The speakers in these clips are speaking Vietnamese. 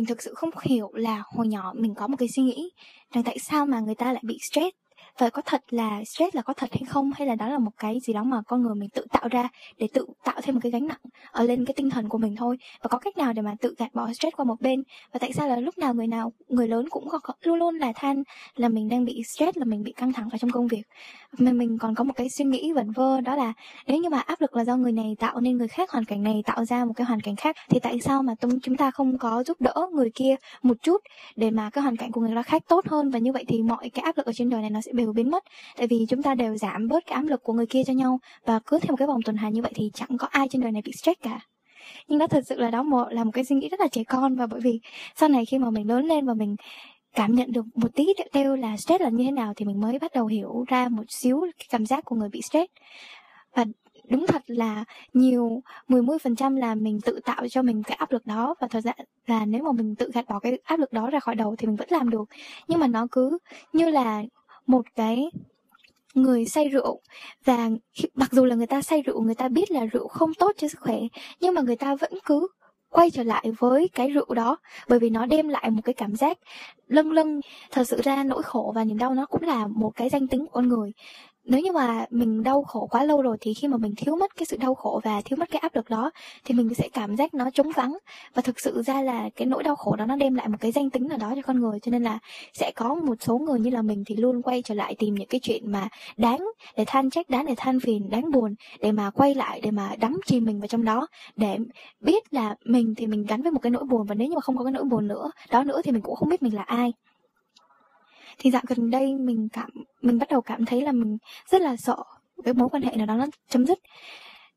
mình thực sự không hiểu là hồi nhỏ mình có một cái suy nghĩ rằng tại sao mà người ta lại bị stress và có thật là stress là có thật hay không? Hay là đó là một cái gì đó mà con người mình tự tạo ra để tự tạo thêm một cái gánh nặng ở lên cái tinh thần của mình thôi? Và có cách nào để mà tự gạt bỏ stress qua một bên? Và tại sao là lúc nào người nào người lớn cũng có, luôn luôn là than là mình đang bị stress là mình bị căng thẳng ở trong công việc? Mà mình còn có một cái suy nghĩ vẩn vơ đó là nếu như mà áp lực là do người này tạo nên người khác hoàn cảnh này tạo ra một cái hoàn cảnh khác thì tại sao mà chúng ta không có giúp đỡ người kia một chút để mà cái hoàn cảnh của người đó khác tốt hơn? Và như vậy thì mọi cái áp lực ở trên đời này nó sẽ đều biến mất. Tại vì chúng ta đều giảm bớt cái áp lực của người kia cho nhau và cứ theo một cái vòng tuần hoàn như vậy thì chẳng có ai trên đời này bị stress cả. Nhưng đó thật sự là đó một, là một cái suy nghĩ rất là trẻ con và bởi vì sau này khi mà mình lớn lên và mình cảm nhận được một tí teo là stress là như thế nào thì mình mới bắt đầu hiểu ra một xíu cái cảm giác của người bị stress. Và đúng thật là nhiều, mười mươi phần trăm là mình tự tạo cho mình cái áp lực đó và thật ra là nếu mà mình tự gạt bỏ cái áp lực đó ra khỏi đầu thì mình vẫn làm được. Nhưng mà nó cứ như là một cái người say rượu. Và mặc dù là người ta say rượu, người ta biết là rượu không tốt cho sức khỏe, nhưng mà người ta vẫn cứ quay trở lại với cái rượu đó, bởi vì nó đem lại một cái cảm giác lâng lâng. Thật sự ra nỗi khổ và niềm đau nó cũng là một cái danh tính của con người nếu như mà mình đau khổ quá lâu rồi thì khi mà mình thiếu mất cái sự đau khổ và thiếu mất cái áp lực đó, thì mình sẽ cảm giác nó trống vắng. Và thực sự ra là cái nỗi đau khổ đó nó đem lại một cái danh tính nào đó cho con người, cho nên là sẽ có một số người như là mình thì luôn quay trở lại tìm những cái chuyện mà đáng để than trách, đáng để than phiền, đáng buồn, để mà quay lại, để mà đắm chìm mình vào trong đó. Để biết là mình thì mình gắn với một cái nỗi buồn, và nếu như mà không có cái nỗi buồn nữa, đó nữa thì mình cũng không biết mình là ai thì dạo gần đây mình cảm, mình bắt đầu cảm thấy là mình rất là sợ cái mối quan hệ nào đó nó chấm dứt.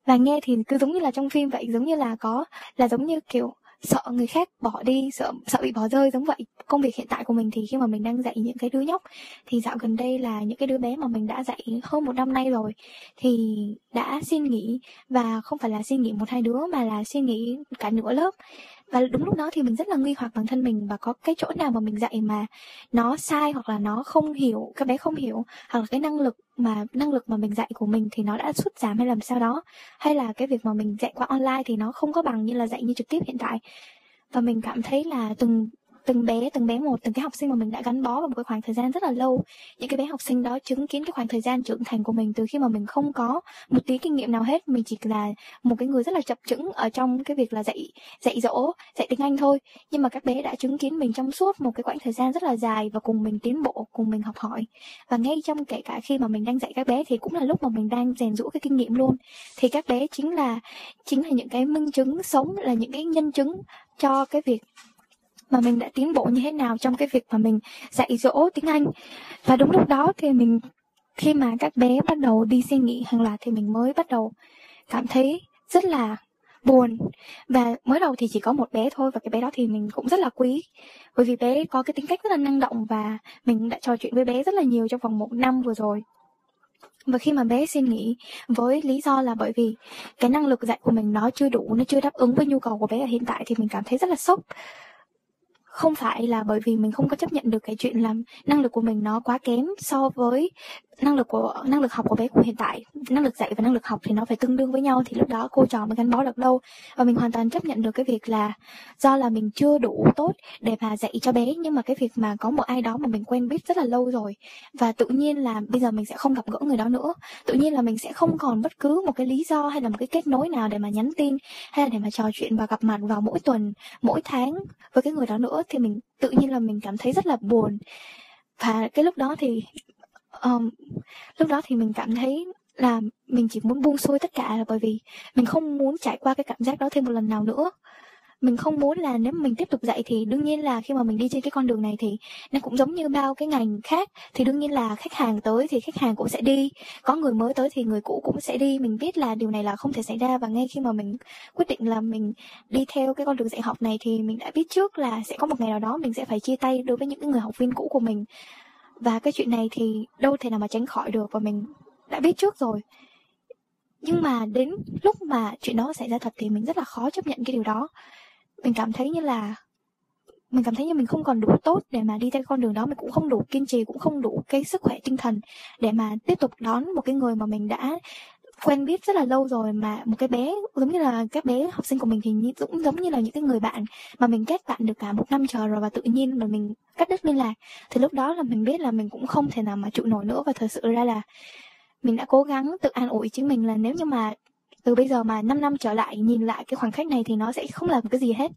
Và nghe thì cứ giống như là trong phim vậy, giống như là có, là giống như kiểu sợ người khác bỏ đi, sợ sợ bị bỏ rơi, giống vậy. Công việc hiện tại của mình thì khi mà mình đang dạy những cái đứa nhóc, thì dạo gần đây là những cái đứa bé mà mình đã dạy hơn một năm nay rồi, thì đã xin nghỉ. Và không phải là xin nghỉ một hai đứa, mà là xin nghỉ cả nửa lớp và đúng lúc đó thì mình rất là nghi hoặc bản thân mình và có cái chỗ nào mà mình dạy mà nó sai hoặc là nó không hiểu, các bé không hiểu, hoặc là cái năng lực mà, năng lực mà mình dạy của mình thì nó đã sút giảm hay làm sao đó. Hay là cái việc mà mình dạy qua online thì nó không có bằng như là dạy như trực tiếp hiện tại. Và mình cảm thấy là từng từng bé từng bé một, từng cái học sinh mà mình đã gắn bó vào một cái khoảng thời gian rất là lâu. Những cái bé học sinh đó chứng kiến cái khoảng thời gian trưởng thành của mình từ khi mà mình không có một tí kinh nghiệm nào hết. Mình chỉ là một cái người rất là chập chững ở trong cái việc là dạy dạy dỗ, dạy tiếng anh thôi. Nhưng mà các bé đã chứng kiến mình trong suốt một cái khoảng thời gian rất là dài và cùng mình tiến bộ, cùng mình học hỏi. Và ngay trong kể cả khi mà mình đang dạy các bé thì cũng là lúc mà mình đang rèn rũa cái kinh nghiệm luôn. Thì các bé chính là chính là những cái minh chứng, sống là những cái nhân chứng cho cái việc mà mình đã tiến bộ như thế nào trong cái việc mà mình dạy dỗ tiếng Anh. Và đúng lúc đó thì mình, khi mà các bé bắt đầu đi suy nghĩ hàng loạt thì mình mới bắt đầu cảm thấy rất là buồn. Và mới đầu thì chỉ có một bé thôi và cái bé đó thì mình cũng rất là quý. Bởi vì bé có cái tính cách rất là năng động và mình đã trò chuyện với bé rất là nhiều trong vòng một năm vừa rồi. Và khi mà bé xin nghỉ với lý do là bởi vì cái năng lực dạy của mình nó chưa đủ, nó chưa đáp ứng với nhu cầu của bé ở hiện tại thì mình cảm thấy rất là sốc không phải là bởi vì mình không có chấp nhận được cái chuyện là năng lực của mình nó quá kém so với năng lực của, năng lực học của bé của hiện tại, năng lực dạy và năng lực học thì nó phải tương đương với nhau, thì lúc đó cô trò mới gắn bó được lâu và mình hoàn toàn chấp nhận được cái việc là do là mình chưa đủ tốt để mà dạy cho bé, nhưng mà cái việc mà có một ai đó mà mình quen biết rất là lâu rồi, và tự nhiên là bây giờ mình sẽ không gặp gỡ người đó nữa. Tự nhiên là mình sẽ không còn bất cứ một cái lý do hay là một cái kết nối nào để mà nhắn tin hay là để mà trò chuyện và gặp mặt vào mỗi tuần, mỗi tháng với cái người đó nữa, thì mình, tự nhiên là mình cảm thấy rất là buồn. Và cái lúc đó thì um, lúc đó thì mình cảm thấy là mình chỉ muốn buông xuôi tất cả là bởi vì mình không muốn trải qua cái cảm giác đó thêm một lần nào nữa. Mình không muốn là nếu mình tiếp tục dạy thì đương nhiên là khi mà mình đi trên cái con đường này thì nó cũng giống như bao cái ngành khác thì đương nhiên là khách hàng tới thì khách hàng cũng sẽ đi có người mới tới thì người cũ cũng sẽ đi. Mình biết là điều này là không thể xảy ra và ngay khi mà mình quyết định là mình đi theo cái con đường dạy học này thì mình đã biết trước là sẽ có một ngày nào đó mình sẽ phải chia tay đối với những người học viên cũ của mình và cái chuyện này thì đâu thể nào mà tránh khỏi được và mình đã biết trước rồi. Nhưng mà đến lúc mà chuyện đó xảy ra thật thì mình rất là khó chấp nhận cái điều đó. Mình cảm thấy như là, mình cảm thấy như mình không còn đủ tốt để mà đi theo con đường đó. Mình cũng không đủ kiên trì, cũng không đủ cái sức khỏe tinh thần để mà tiếp tục đón một cái người mà mình đã quen biết rất là lâu rồi mà một cái bé, giống như là các bé học sinh của mình thì cũng giống như là những cái người bạn mà mình kết bạn được cả một năm trời rồi và tự nhiên rồi mình cắt đứt liên lạc. Thì lúc đó là mình biết là mình cũng không thể nào mà trụ nổi nữa và thật sự ra là mình đã cố gắng tự an ủi chính mình là nếu như mà từ bây giờ mà 5 năm trở lại nhìn lại cái khoảng cách này thì nó sẽ không làm cái gì hết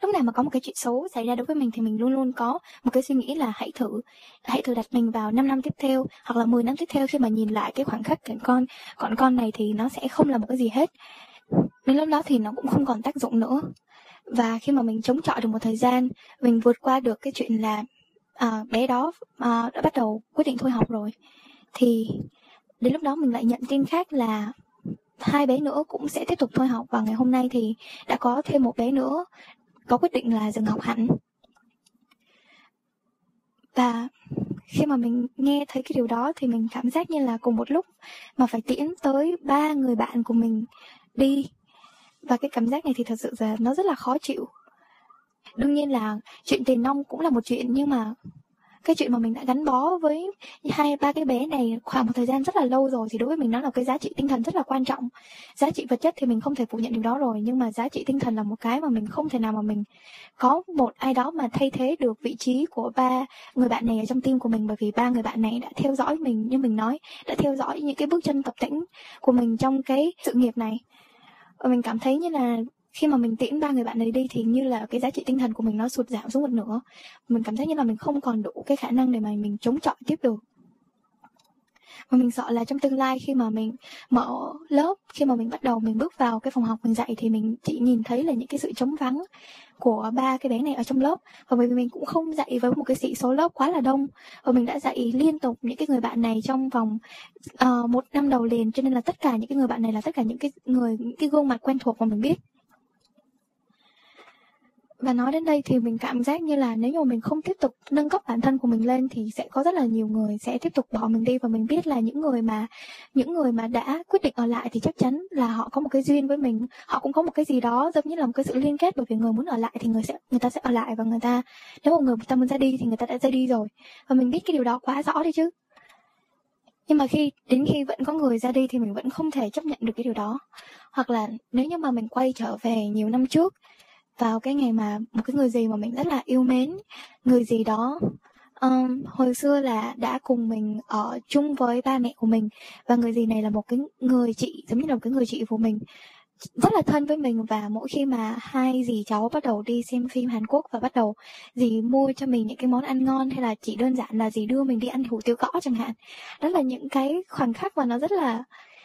lúc nào mà có một cái chuyện xấu xảy ra đối với mình thì mình luôn luôn có một cái suy nghĩ là hãy thử hãy thử đặt mình vào 5 năm tiếp theo hoặc là 10 năm tiếp theo khi mà nhìn lại cái khoảng khắc cảnh con còn con này thì nó sẽ không là một cái gì hết. Đến lúc đó thì nó cũng không còn tác dụng nữa. Và khi mà mình chống chọi được một thời gian mình vượt qua được cái chuyện là à, bé đó à, đã bắt đầu quyết định thôi học rồi thì đến lúc đó mình lại nhận tin khác là hai bé nữa cũng sẽ tiếp tục thôi học. Và ngày hôm nay thì đã có thêm một bé nữa có quyết định là dừng học hẳn. Và khi mà mình nghe thấy cái điều đó thì mình cảm giác như là cùng một lúc mà phải tiễn tới ba người bạn của mình đi. Và cái cảm giác này thì thật sự là nó rất là khó chịu. Đương nhiên là chuyện tiền nong cũng là một chuyện nhưng mà cái chuyện mà mình đã gắn bó với hai, ba cái bé này khoảng một thời gian rất là lâu rồi thì đối với mình nó là cái giá trị tinh thần rất là quan trọng. Giá trị vật chất thì mình không thể phủ nhận điều đó rồi, nhưng mà giá trị tinh thần là một cái mà mình không thể nào mà mình có một ai đó mà thay thế được vị trí của ba người bạn này ở trong tim của mình, bởi vì ba người bạn này đã theo dõi mình, như mình nói, đã theo dõi những cái bước chân tập tĩnh của mình trong cái sự nghiệp này. Và mình cảm thấy như là khi mà mình tiễn ba người bạn này đi thì như là cái giá trị tinh thần của mình nó sụt giảm xuống một nửa. Mình cảm thấy như là mình không còn đủ cái khả năng để mà mình chống chọi tiếp được. Và mình sợ là trong tương lai khi mà mình mở lớp khi mà mình bắt đầu mình bước vào cái phòng học mình dạy thì mình chỉ nhìn thấy là những cái sự trống vắng của ba cái bé này ở trong lớp. Và bởi vì mình cũng không dạy với một cái sĩ số lớp quá là đông. Và mình đã dạy liên tục những cái người bạn này trong vòng uh, một năm đầu liền. Cho nên là tất cả những cái người bạn này là tất cả những cái người những cái gương mặt quen thuộc mà mình biết và nói đến đây thì mình cảm giác như là nếu như mình không tiếp tục nâng cấp bản thân của mình lên thì sẽ có rất là nhiều người sẽ tiếp tục bỏ mình đi và mình biết là những người mà, những người mà đã quyết định ở lại thì chắc chắn là họ có một cái duyên với mình. Họ cũng có một cái gì đó giống như là một cái sự liên kết bởi vì người muốn ở lại thì người sẽ, người ta sẽ ở lại và người ta, nếu một người ta muốn ra đi thì người ta đã ra đi rồi. Và mình biết cái điều đó quá rõ đi chứ. Nhưng mà khi, đến khi vẫn có người ra đi thì mình vẫn không thể chấp nhận được cái điều đó. Hoặc là nếu như mà mình quay trở về nhiều năm trước vào cái ngày mà một cái người gì mà mình rất là yêu mến người gì đó. Um, hồi xưa là đã cùng mình ở chung với ba mẹ của mình và người gì này là một cái người chị giống như là một cái người chị của mình rất là thân với mình. Và mỗi khi mà hai dì cháu bắt đầu đi xem phim Hàn Quốc và bắt đầu dì mua cho mình những cái món ăn ngon hay là chỉ đơn giản là dì đưa mình đi ăn hủ tiếu gõ chẳng hạn đó là những cái khoảnh khắc mà nó rất là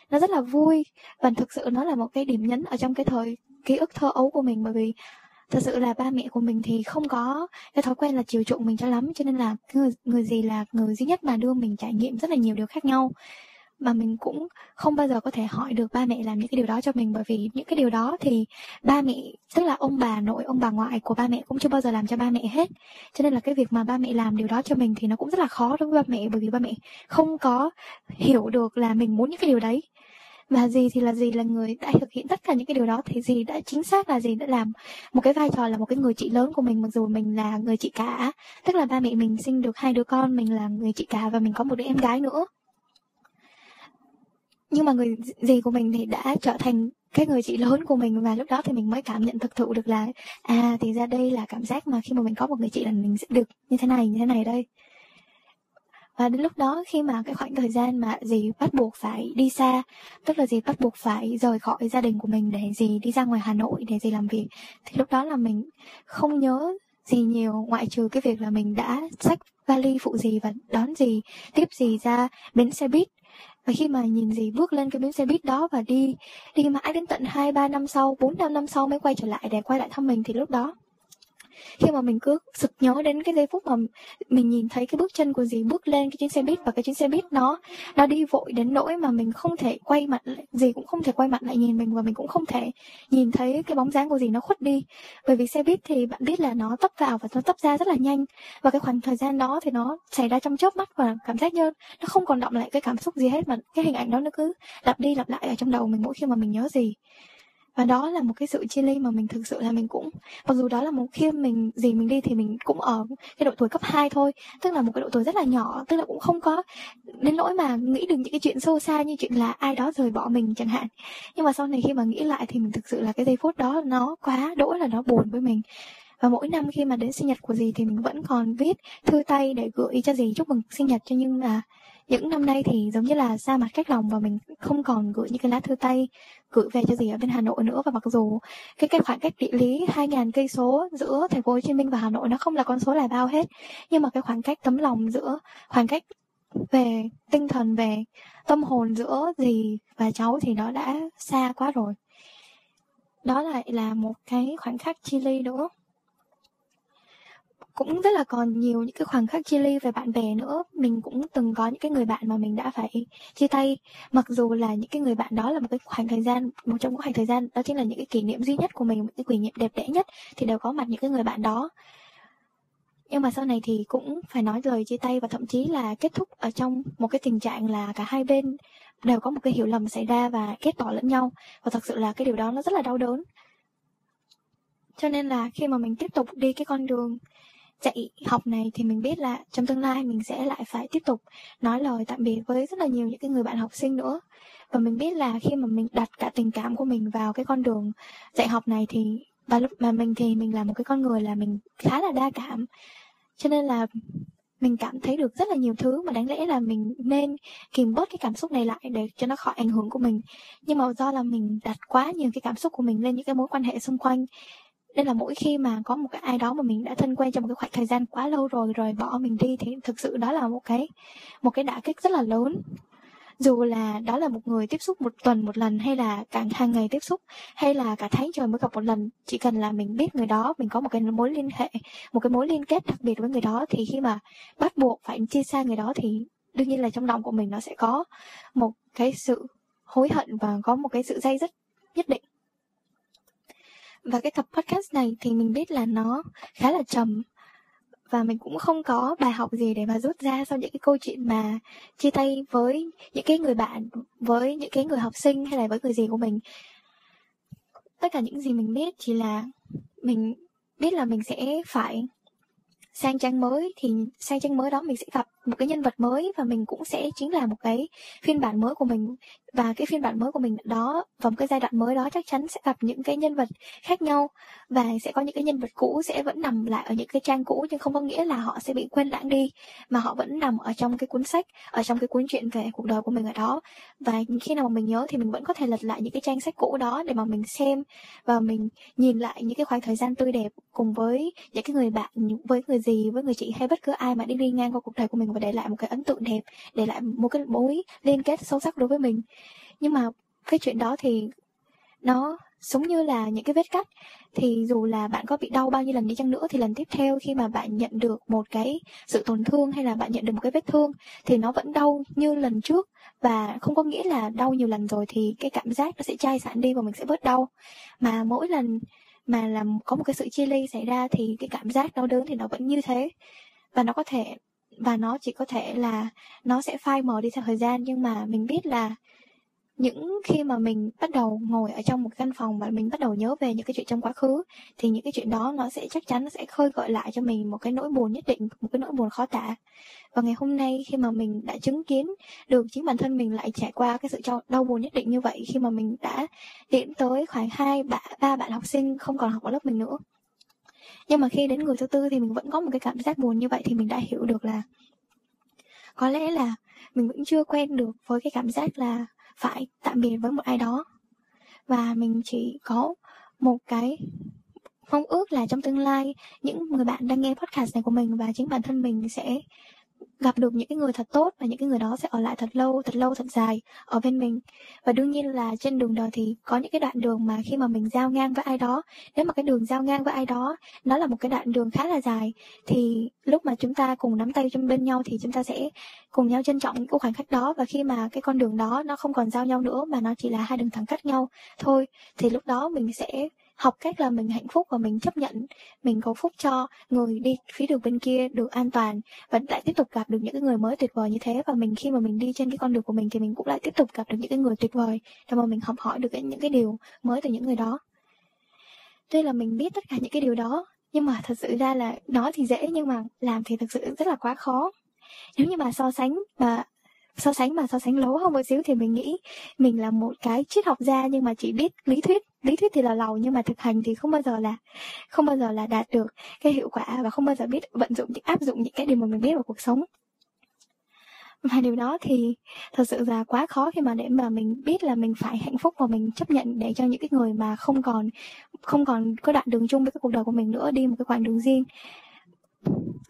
nó rất là vui. Và thực sự nó là một cái điểm nhấn ở trong cái thời ký ức thơ ấu của mình bởi vì thật sự là ba mẹ của mình thì không có cái thói quen là chiều chuộng mình cho lắm, cho nên là người người gì là người duy nhất mà đưa mình trải nghiệm rất là nhiều điều khác nhau. Mà mình cũng không bao giờ có thể hỏi được ba mẹ làm những cái điều đó cho mình, bởi vì những cái điều đó thì ba mẹ, tức là ông bà nội, ông bà ngoại của ba mẹ cũng chưa bao giờ làm cho ba mẹ hết. Cho nên là cái việc mà ba mẹ làm điều đó cho mình thì nó cũng rất là khó đối với ba mẹ, bởi vì ba mẹ không có hiểu được là mình muốn những cái điều đấy và gì thì là gì là người đã thực hiện tất cả những cái điều đó, thì gì đã chính xác là gì đã làm một cái vai trò là một cái người chị lớn của mình, mặc dù mình là người chị cả. Tức là ba mẹ mình sinh được hai đứa con, mình là người chị cả và mình có một đứa em gái nữa. Nhưng mà người gì của mình thì đã trở thành cái người chị lớn của mình và lúc đó thì mình mới cảm nhận thực thụ được là à thì ra đây là cảm giác mà khi mà mình có một người chị là mình sẽ được như thế này, như thế này đây và đến lúc đó, khi mà cái khoảng thời gian mà dì bắt buộc phải đi xa, tức là dì bắt buộc phải rời khỏi gia đình của mình để dì đi ra ngoài hà nội để dì làm việc, thì lúc đó là mình không nhớ gì nhiều, ngoại trừ cái việc là mình đã xách vali phụ gì và đón gì tiếp gì ra bến xe buýt. Và khi mà nhìn dì bước lên cái bến xe buýt đó và đi đi mãi đến tận hai, ba năm sau, bốn, năm năm sau mới quay trở lại để quay lại thăm mình, thì lúc đó khi mà mình cứ sực nhớ đến cái giây phút mà mình nhìn thấy cái bước chân của dì bước lên cái chuyến xe buýt và cái chuyến xe buýt nó nó đi vội đến nỗi mà mình không thể quay mặt lại, dì cũng không thể quay mặt lại nhìn mình và mình cũng không thể nhìn thấy cái bóng dáng của dì nó khuất đi. Bởi vì xe buýt thì bạn biết là nó tấp vào và nó tấp ra rất là nhanh và cái khoảng thời gian đó thì nó xảy ra trong chớp mắt và cảm giác như nó không còn động lại cái cảm xúc gì hết mà cái hình ảnh đó nó cứ lặp đi lặp lại ở trong đầu mình mỗi khi mà mình nhớ gì và đó là một cái sự chia ly mà mình thực sự là mình cũng, mặc dù đó là một khi mình, gì mình đi thì mình cũng ở cái độ tuổi cấp 2 thôi, tức là một cái độ tuổi rất là nhỏ, tức là cũng không có đến nỗi mà nghĩ được những cái chuyện sâu xa như chuyện là ai đó rời bỏ mình chẳng hạn. Nhưng mà sau này khi mà nghĩ lại thì mình thực sự là cái giây phút đó nó quá đỗi là nó buồn với mình. Và mỗi năm khi mà đến sinh nhật của dì thì mình vẫn còn viết thư tay để gửi cho dì chúc mừng sinh nhật cho nhưng mà những năm nay thì giống như là xa mặt cách lòng và mình không còn gửi những cái lá thư tay gửi về cho gì ở bên Hà Nội nữa. Và mặc dù cái cái khoảng cách địa lý 2.000 cây số giữa thành phố Hồ Chí Minh và Hà Nội nó không là con số là bao hết, nhưng mà cái khoảng cách tấm lòng giữa, khoảng cách về tinh thần, về tâm hồn giữa dì và cháu thì nó đã xa quá rồi. Đó lại là một cái khoảnh khắc chia ly nữa cũng rất là còn nhiều những cái khoảng khắc chia ly về bạn bè nữa. Mình cũng từng có những cái người bạn mà mình đã phải chia tay. Mặc dù là những cái người bạn đó là một cái khoảng thời gian, một trong những khoảng thời gian, đó chính là những cái kỷ niệm duy nhất của mình, một cái kỷ niệm đẹp đẽ nhất thì đều có mặt những cái người bạn đó. Nhưng mà sau này thì cũng phải nói lời chia tay và thậm chí là kết thúc ở trong một cái tình trạng là cả hai bên đều có một cái hiểu lầm xảy ra và kết tỏ lẫn nhau. Và thật sự là cái điều đó nó rất là đau đớn. Cho nên là khi mà mình tiếp tục đi cái con đường dạy học này thì mình biết là trong tương lai mình sẽ lại phải tiếp tục nói lời tạm biệt với rất là nhiều những cái người bạn học sinh nữa. Và mình biết là khi mà mình đặt cả tình cảm của mình vào cái con đường dạy học này thì, và lúc mà mình thì mình là một cái con người là mình khá là đa cảm. Cho nên là mình cảm thấy được rất là nhiều thứ mà đáng lẽ là mình nên kìm bớt cái cảm xúc này lại để cho nó khỏi ảnh hưởng của mình. Nhưng mà do là mình đặt quá nhiều cái cảm xúc của mình lên những cái mối quan hệ xung quanh nên là mỗi khi mà có một cái ai đó mà mình đã thân quen trong một cái khoảng thời gian quá lâu rồi rồi bỏ mình đi thì thực sự đó là một cái một cái đả kích rất là lớn. Dù là đó là một người tiếp xúc một tuần một lần hay là cả hàng ngày tiếp xúc hay là cả tháng trời mới gặp một lần, chỉ cần là mình biết người đó, mình có một cái mối liên hệ, một cái mối liên kết đặc biệt với người đó thì khi mà bắt buộc phải chia xa người đó thì đương nhiên là trong lòng của mình nó sẽ có một cái sự hối hận và có một cái sự dây dứt nhất định và cái tập podcast này thì mình biết là nó khá là trầm. Và mình cũng không có bài học gì để mà rút ra sau những cái câu chuyện mà chia tay với những cái người bạn, với những cái người học sinh hay là với người gì của mình. Tất cả những gì mình biết chỉ là mình biết là mình sẽ phải sang trang mới thì sang trang mới đó mình sẽ gặp một cái nhân vật mới và mình cũng sẽ chính là một cái phiên bản mới của mình. Và cái phiên bản mới của mình đó và một cái giai đoạn mới đó chắc chắn sẽ gặp những cái nhân vật khác nhau. Và sẽ có những cái nhân vật cũ sẽ vẫn nằm lại ở những cái trang cũ, nhưng không có nghĩa là họ sẽ bị quên lãng đi, mà họ vẫn nằm ở trong cái cuốn sách, ở trong cái cuốn truyện về cuộc đời của mình ở đó. Và khi nào mà mình nhớ thì mình vẫn có thể lật lại những cái trang sách cũ đó để mà mình xem và mình nhìn lại những cái khoảng thời gian tươi đẹp cùng với những cái người bạn, với người gì với người chị hay bất cứ ai mà đi đi ngang qua cuộc đời của mình và để lại một cái ấn tượng đẹp, để lại một cái mối liên kết sâu sắc đối với mình. Nhưng mà cái chuyện đó thì nó giống như là những cái vết cắt. Thì dù là bạn có bị đau bao nhiêu lần đi chăng nữa, thì lần tiếp theo khi mà bạn nhận được một cái sự tổn thương hay là bạn nhận được một cái vết thương, thì nó vẫn đau như lần trước. Và không có nghĩa là đau nhiều lần rồi thì cái cảm giác nó sẽ chai sạn đi và mình sẽ bớt đau. Mà mỗi lần mà làm có một cái sự chia ly xảy ra thì cái cảm giác đau đớn thì nó vẫn như thế. Và nó có thể và nó chỉ có thể là nó sẽ phai mờ đi theo thời gian. Nhưng mà mình biết là những khi mà mình bắt đầu ngồi ở trong một căn phòng và mình bắt đầu nhớ về những cái chuyện trong quá khứ, thì những cái chuyện đó nó sẽ chắc chắn nó sẽ khơi gợi lại cho mình một cái nỗi buồn nhất định, một cái nỗi buồn khó tả. Và ngày hôm nay khi mà mình đã chứng kiến được chính bản thân mình lại trải qua cái sự đau buồn nhất định như vậy, khi mà mình đã điểm tới khoảng hai ba bạn học sinh không còn học ở lớp mình nữa nhưng mà khi đến người thứ tư thì mình vẫn có một cái cảm giác buồn như vậy thì mình đã hiểu được là có lẽ là mình vẫn chưa quen được với cái cảm giác là phải tạm biệt với một ai đó. Và mình chỉ có một cái mong ước là trong tương lai, những người bạn đang nghe podcast này của mình và chính bản thân mình sẽ gặp được những cái người thật tốt và những cái người đó sẽ ở lại thật lâu thật lâu, thật dài ở bên mình. Và đương nhiên là trên đường đời thì có những cái đoạn đường mà khi mà mình giao ngang với ai đó, nếu mà cái đường giao ngang với ai đó, nó là một cái đoạn đường khá là dài, thì lúc mà chúng ta cùng nắm tay trong bên nhau thì chúng ta sẽ cùng nhau trân trọng những cái khoảnh khắc đó. Và khi mà cái con đường đó nó không còn giao nhau nữa mà nó chỉ là hai đường thẳng cắt nhau thôi, thì lúc đó mình sẽ học cách là mình hạnh phúc và mình chấp nhận, mình cầu phúc cho người đi phía đường bên kia được an toàn và lại tiếp tục gặp được những cái người mới tuyệt vời như thế. Và mình khi mà mình đi trên cái con đường của mình thì mình cũng lại tiếp tục gặp được những cái người tuyệt vời. Để mà mình học hỏi được những cái điều mới từ những người đó. Tuy là mình biết tất cả những cái điều đó, nhưng mà thật sự ra là nói thì dễ, nhưng mà làm thì thật sự rất là quá khó. Nếu như mà so sánh và so sánh mà so sánh lố hơn một xíu thì mình nghĩ mình là một cái triết học gia nhưng mà chỉ biết lý thuyết. Lý thuyết thì là lầu nhưng mà thực hành thì không bao giờ là, không bao giờ là đạt được cái hiệu quả và không bao giờ biết vận dụng, áp dụng những cái điều mà mình biết vào cuộc sống. Và điều đó thì thật sự là quá khó khi mà để mà mình biết là mình phải hạnh phúc và mình chấp nhận để cho những cái người mà không còn không còn có đoạn đường chung với cái cuộc đời của mình nữa, đi một cái khoảng đường riêng.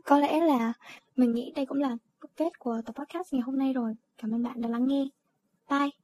Có lẽ là mình nghĩ đây cũng là kết của tập podcast ngày hôm nay rồi. Cảm ơn bạn đã lắng nghe. Bye.